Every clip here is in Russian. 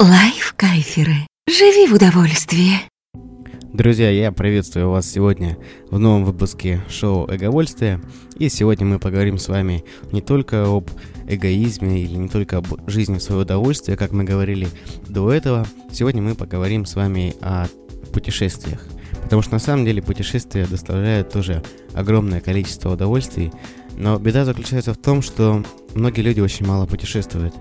Лайф-кайферы. Живи в удовольствии. Друзья, я приветствую вас сегодня в новом выпуске шоу «Эговольствие». И сегодня мы поговорим с вами не только об эгоизме или не только об жизни в свое удовольствие, как мы говорили до этого. Сегодня мы поговорим с вами о путешествиях. Потому что на самом деле путешествия доставляют тоже огромное количество удовольствий. Но беда заключается в том, что многие люди очень мало путешествуют.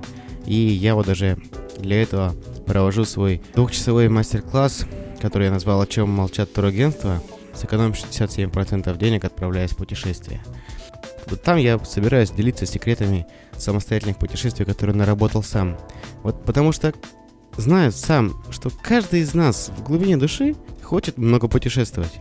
И я вот даже для этого провожу свой двухчасовой мастер-класс, который я назвал «О чем молчат турагентства», сэкономим 67% денег, отправляясь в путешествие. Там я собираюсь делиться секретами самостоятельных путешествий, которые наработал сам. Вот потому что знаю сам, что каждый из нас в глубине души хочет много путешествовать.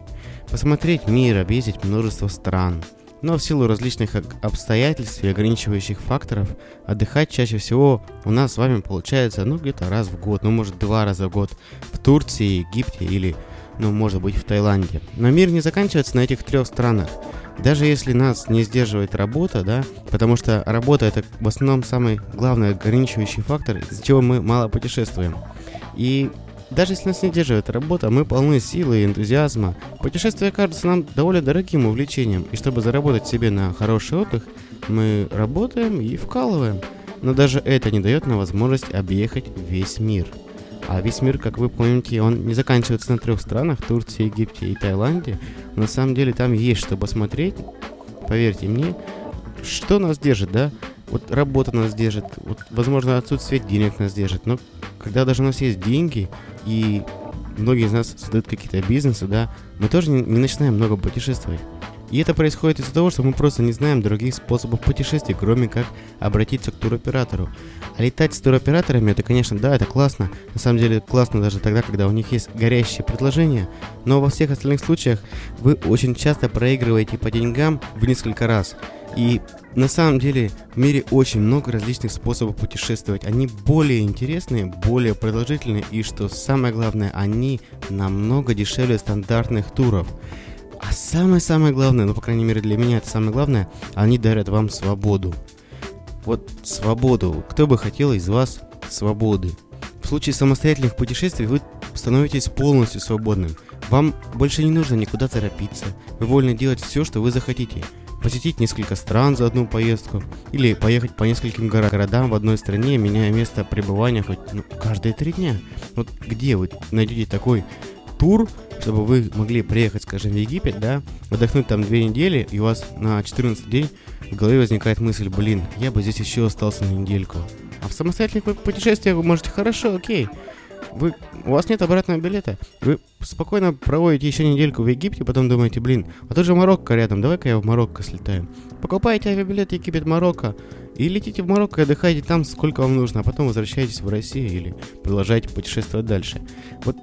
Посмотреть мир, объездить множество стран – но в силу различных обстоятельств и ограничивающих факторов, отдыхать чаще всего у нас с вами получается, ну, где-то раз в год, ну, может, два раза в год в Турции, Египте или, ну, может быть, в Таиланде. Но мир не заканчивается на этих трех странах. Даже если нас не сдерживает работа, да, потому что работа это в основном самый главный ограничивающий фактор, из-за чего мы мало путешествуем. И даже если нас не держит работа, мы полны силы и энтузиазма. Путешествие кажется нам довольно дорогим увлечением, и чтобы заработать себе на хороший отдых, мы работаем и вкалываем. Но даже это не дает нам возможность объехать весь мир. А весь мир, как вы помните, он не заканчивается на трех странах, Турции, Египте и Таиланде. На самом деле там есть что посмотреть, поверьте мне, что нас держит, да? Вот работа нас держит, вот, возможно, отсутствие денег нас держит, но когда даже у нас есть деньги, и многие из нас создают какие-то бизнесы, да, мы тоже не, начинаем много путешествовать. И это происходит из-за того, что мы просто не знаем других способов путешествий, кроме как обратиться к туроператору. А летать с туроператорами, это, конечно, да, это классно. На самом деле классно даже тогда, когда у них есть горящие предложения. Но во всех остальных случаях вы очень часто проигрываете по деньгам в несколько раз. И на самом деле в мире очень много различных способов путешествовать. Они более интересные, более продолжительные и, что самое главное, они намного дешевле стандартных туров. А самое-самое главное, ну, по крайней мере, для меня это самое главное, они дарят вам свободу. Вот свободу. Кто бы хотел из вас свободы? В случае самостоятельных путешествий вы становитесь полностью свободным. Вам больше не нужно никуда торопиться. Вы вольны делать все, что вы захотите посетить несколько стран за одну поездку, или поехать по нескольким городам в одной стране, меняя место пребывания хоть ну, каждые три дня. Вот где вы найдете такой тур, чтобы вы могли приехать, скажем, в Египет, да, отдохнуть там две недели, и у вас на 14 день в голове возникает мысль, блин, я бы здесь еще остался на недельку. А в самостоятельных путешествиях вы можете, хорошо, окей, вы, у вас нет обратного билета. Вы спокойно проводите еще недельку в Египте, потом думаете, блин, а тут же Марокко рядом, давай-ка я в Марокко слетаю. Покупаете авиабилет Египет, Марокко, и летите в Марокко и отдыхаете там, сколько вам нужно, а потом возвращаетесь в Россию или продолжаете путешествовать дальше. Вот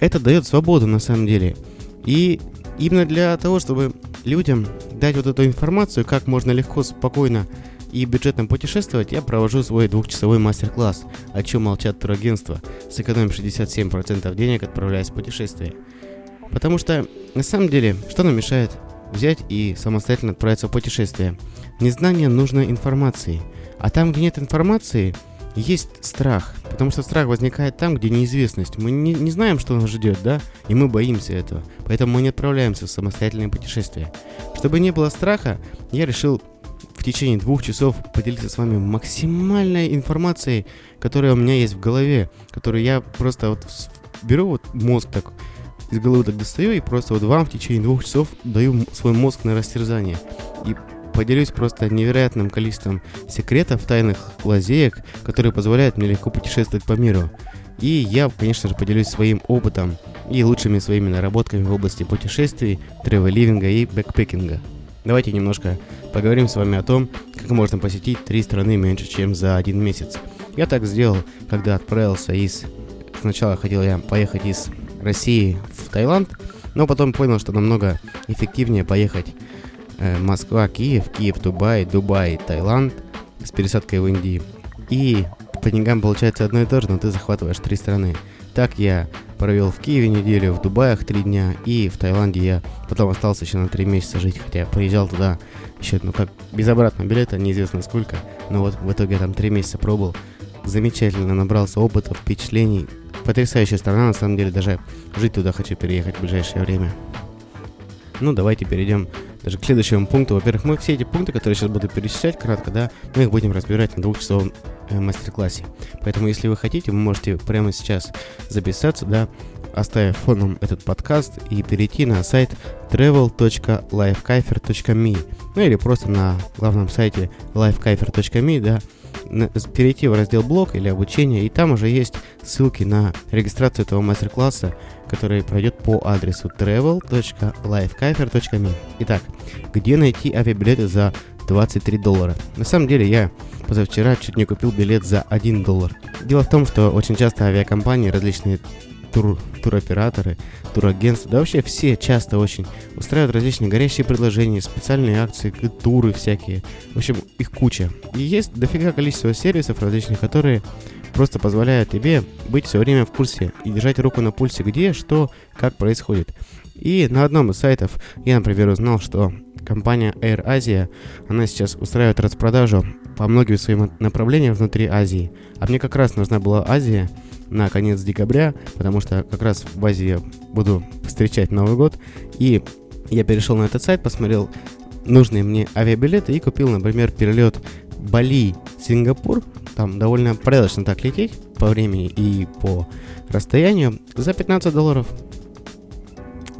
это дает свободу на самом деле. И именно для того, чтобы людям дать вот эту информацию, как можно легко, спокойно и бюджетно путешествовать, я провожу свой двухчасовой мастер-класс «О чем молчат турагентства». Сэкономим 67% денег, отправляясь в путешествие. Потому что, на самом деле, что нам мешает взять и самостоятельно отправиться в путешествие? Незнание нужной информации. А там, где нет информации, есть страх. Потому что страх возникает там, где неизвестность. Мы не, не знаем, что нас ждет, да? И мы боимся этого. Поэтому мы не отправляемся в самостоятельное путешествие. Чтобы не было страха, я решил в течение двух часов поделиться с вами максимальной информацией, которая у меня есть в голове, которую я просто вот беру вот мозг так из головы так достаю и просто вот вам в течение двух часов даю свой мозг на растерзание. И поделюсь просто невероятным количеством секретов, тайных лазеек, которые позволяют мне легко путешествовать по миру. И я, конечно же, поделюсь своим опытом и лучшими своими наработками в области путешествий, тревеливинга и бэкпекинга. Давайте немножко поговорим с вами о том, как можно посетить три страны меньше, чем за один месяц. Я так сделал, когда отправился из... Сначала хотел я поехать из России в Таиланд, но потом понял, что намного эффективнее поехать э, Москва, Киев, Киев, Дубай, Дубай, Таиланд с пересадкой в Индии. И по деньгам получается одно и то же, но ты захватываешь три страны. Так я провел в Киеве неделю, в Дубаях три дня и в Таиланде я потом остался еще на три месяца жить, хотя приезжал туда еще, ну как, без обратного билета, неизвестно сколько, но вот в итоге я там три месяца пробыл. замечательно набрался опыта, впечатлений. Потрясающая страна, на самом деле, даже жить туда хочу переехать в ближайшее время. Ну, давайте перейдем даже к следующему пункту. Во-первых, мы все эти пункты, которые сейчас буду перечислять кратко, да, мы их будем разбирать на двухчасовом мастер-классе. Поэтому, если вы хотите, вы можете прямо сейчас записаться, да, оставив фоном этот подкаст и перейти на сайт travel.lifekaifer.me ну или просто на главном сайте lifekaifer.me, да, перейти в раздел блог или обучение, и там уже есть ссылки на регистрацию этого мастер-класса, который пройдет по адресу travel.lifekaifer.me. Итак, где найти авиабилеты за 23 доллара? На самом деле я позавчера чуть не купил билет за 1 доллар. Дело в том, что очень часто авиакомпании, различные тур, туроператоры, турагентства, да вообще все часто очень устраивают различные горящие предложения, специальные акции, туры всякие. В общем, их куча. И есть дофига количество сервисов различных, которые просто позволяют тебе быть все время в курсе и держать руку на пульсе, где, что, как происходит. И на одном из сайтов я, например, узнал, что компания Air Asia, она сейчас устраивает распродажу по многим своим направлениям внутри Азии. А мне как раз нужна была Азия, на конец декабря, потому что как раз в Азии я буду встречать Новый год. И я перешел на этот сайт, посмотрел нужные мне авиабилеты и купил, например, перелет Бали-Сингапур. Там довольно порядочно так лететь по времени и по расстоянию за 15 долларов.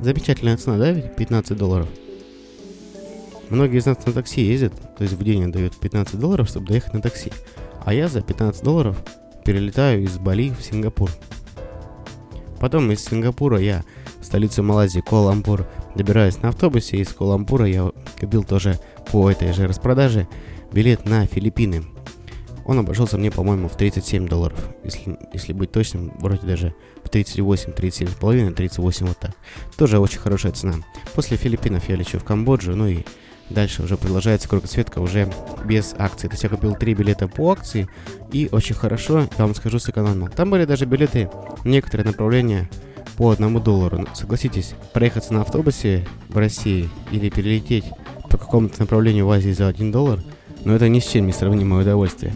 Замечательная цена, да, ведь 15 долларов. Многие из нас на такси ездят, то есть в день дают 15 долларов, чтобы доехать на такси. А я за 15 долларов перелетаю из Бали в Сингапур. Потом из Сингапура я в столицу Малайзии, Куала-Лумпур, добираюсь на автобусе. Из Куала-Лумпура я купил тоже по этой же распродаже билет на Филиппины. Он обошелся мне, по-моему, в 37 долларов. Если, если быть точным, вроде даже в 38, 37,5, 38 вот так. Тоже очень хорошая цена. После Филиппинов я лечу в Камбоджу, ну и Дальше уже продолжается кругосветка уже без акций. То есть я купил три билета по акции и очень хорошо, я вам скажу, сэкономил. Там были даже билеты, некоторые направления по одному доллару. Ну, согласитесь, проехаться на автобусе в России или перелететь по какому-то направлению в Азии за один доллар, но ну, это ни с чем не сравнимое удовольствие.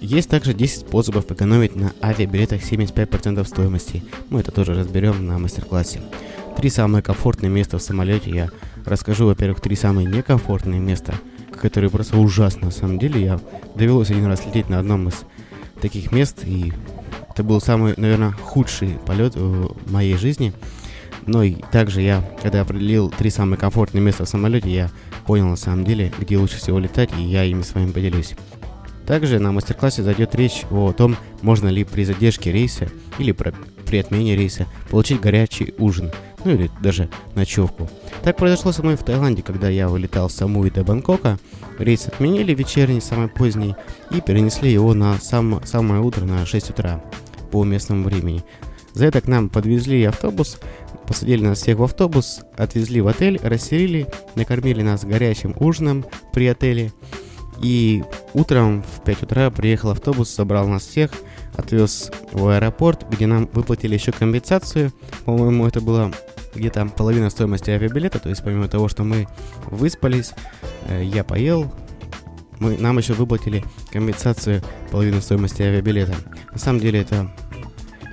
Есть также 10 способов экономить на авиабилетах 75% стоимости. Мы это тоже разберем на мастер-классе. Три самые комфортные места в самолете я расскажу, во-первых, три самые некомфортные места, которые просто ужасно на самом деле. Я довелось один раз лететь на одном из таких мест, и это был самый, наверное, худший полет в моей жизни. Но и также я, когда определил три самые комфортные места в самолете, я понял на самом деле, где лучше всего летать, и я ими с вами поделюсь. Также на мастер-классе зайдет речь о том, можно ли при задержке рейса или при отмене рейса получить горячий ужин – ну или даже ночевку. Так произошло со мной в Таиланде, когда я вылетал с Самуи до Бангкока. Рейс отменили вечерний, самый поздний, и перенесли его на сам, самое утро, на 6 утра по местному времени. За это к нам подвезли автобус, посадили нас всех в автобус, отвезли в отель, расселили, накормили нас горячим ужином при отеле. И утром в 5 утра приехал автобус, собрал нас всех, отвез в аэропорт, где нам выплатили еще компенсацию. По-моему, это было где-то половина стоимости авиабилета, то есть помимо того, что мы выспались, э, я поел, мы, нам еще выплатили компенсацию половины стоимости авиабилета. На самом деле это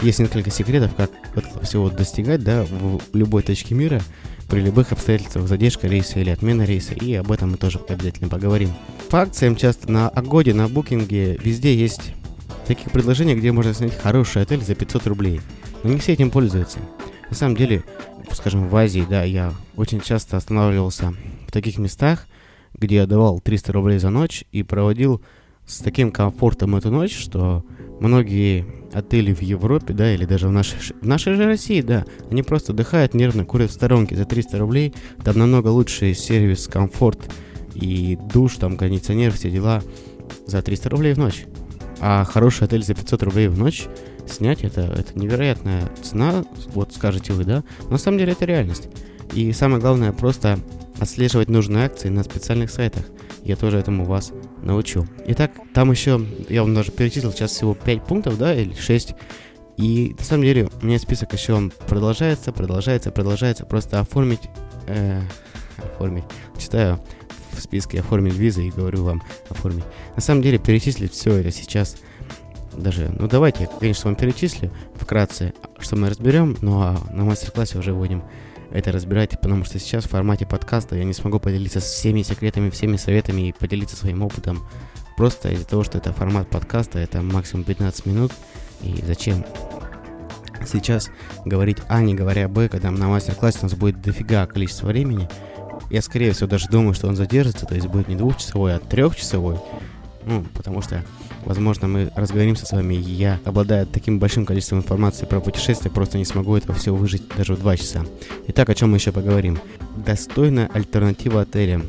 есть несколько секретов, как этого всего достигать, да, в любой точке мира, при любых обстоятельствах задержка рейса или отмена рейса, и об этом мы тоже обязательно поговорим. По акциям часто на Агоде, на Букинге, везде есть такие предложения, где можно снять хороший отель за 500 рублей. Но не все этим пользуются. На самом деле, скажем, в Азии, да, я очень часто останавливался в таких местах, где я давал 300 рублей за ночь и проводил с таким комфортом эту ночь, что многие отели в Европе, да, или даже в нашей, в нашей же России, да, они просто отдыхают нервно, курят в сторонке за 300 рублей, там намного лучший сервис, комфорт и душ, там кондиционер, все дела за 300 рублей в ночь. А хороший отель за 500 рублей в ночь снять это, это невероятная цена, вот скажете вы, да? Но на самом деле это реальность. И самое главное, просто отслеживать нужные акции на специальных сайтах. Я тоже этому вас научу. Итак, там еще, я вам даже перечислил сейчас всего 5 пунктов, да, или 6. И на самом деле у меня список еще продолжается, продолжается, продолжается. Просто оформить, э, оформить, читаю в списке оформить визы и говорю вам оформить. На самом деле перечислить все это сейчас даже, ну давайте, конечно, вам перечислю вкратце, что мы разберем, ну а на мастер-классе уже будем это разбирать, потому что сейчас в формате подкаста я не смогу поделиться всеми секретами, всеми советами и поделиться своим опытом. Просто из-за того, что это формат подкаста, это максимум 15 минут, и зачем сейчас говорить А, не говоря Б, когда на мастер-классе у нас будет дофига количество времени. Я, скорее всего, даже думаю, что он задержится, то есть будет не двухчасовой, а трехчасовой. Ну, потому что, возможно, мы разговоримся с вами, и я, обладая таким большим количеством информации про путешествия, просто не смогу этого все выжить даже в два часа. Итак, о чем мы еще поговорим? Достойная альтернатива отелям.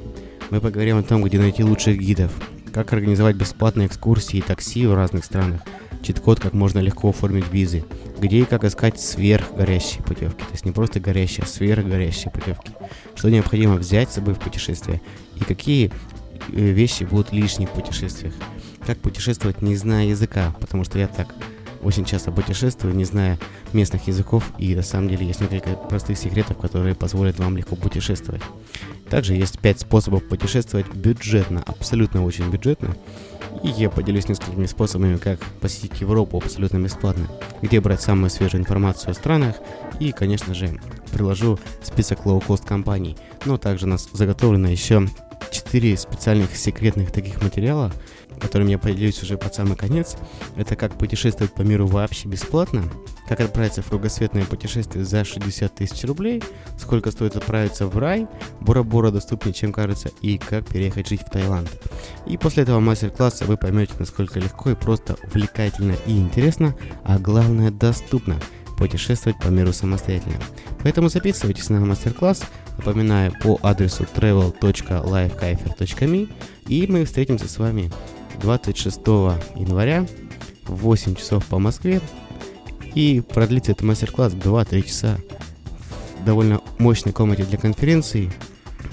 Мы поговорим о том, где найти лучших гидов, как организовать бесплатные экскурсии и такси в разных странах, чит-код, как можно легко оформить визы, где и как искать сверхгорящие путевки, то есть не просто горящие, а сверхгорящие путевки, что необходимо взять с собой в путешествие и какие вещи будут лишние в путешествиях, как путешествовать не зная языка, потому что я так очень часто путешествую, не зная местных языков, и на самом деле есть несколько простых секретов, которые позволят вам легко путешествовать. Также есть 5 способов путешествовать бюджетно, абсолютно очень бюджетно. И я поделюсь несколькими способами, как посетить Европу абсолютно бесплатно, где брать самую свежую информацию о странах и, конечно же, приложу список лоу-кост компаний. Но также у нас заготовлено еще 4 специальных секретных таких материала, которым я поделюсь уже под самый конец. Это как путешествовать по миру вообще бесплатно, как отправиться в кругосветное путешествие за 60 тысяч рублей, сколько стоит отправиться в рай, Бора-Бора доступнее, чем кажется, и как переехать жить в Таиланд. И после этого мастер-класса вы поймете, насколько легко и просто увлекательно и интересно, а главное доступно путешествовать по миру самостоятельно. Поэтому записывайтесь на мастер-класс, напоминаю, по адресу travel.lifekaifer.me и мы встретимся с вами 26 января в 8 часов по Москве. И продлится этот мастер-класс 2-3 часа в довольно мощной комнате для конференций.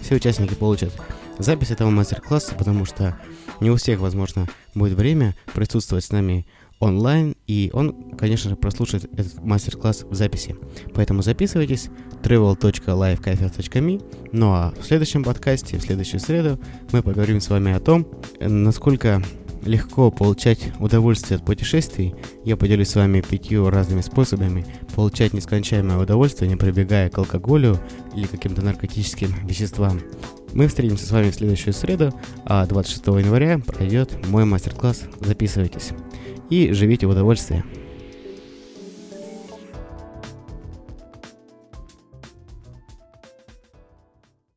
Все участники получат запись этого мастер-класса, потому что не у всех, возможно, будет время присутствовать с нами онлайн, и он, конечно же, прослушает этот мастер-класс в записи. Поэтому записывайтесь travel.lifecafe.me Ну а в следующем подкасте, в следующую среду, мы поговорим с вами о том, насколько легко получать удовольствие от путешествий. Я поделюсь с вами пятью разными способами получать нескончаемое удовольствие, не прибегая к алкоголю или каким-то наркотическим веществам. Мы встретимся с вами в следующую среду, а 26 января пройдет мой мастер-класс. Записывайтесь и живите в удовольствии.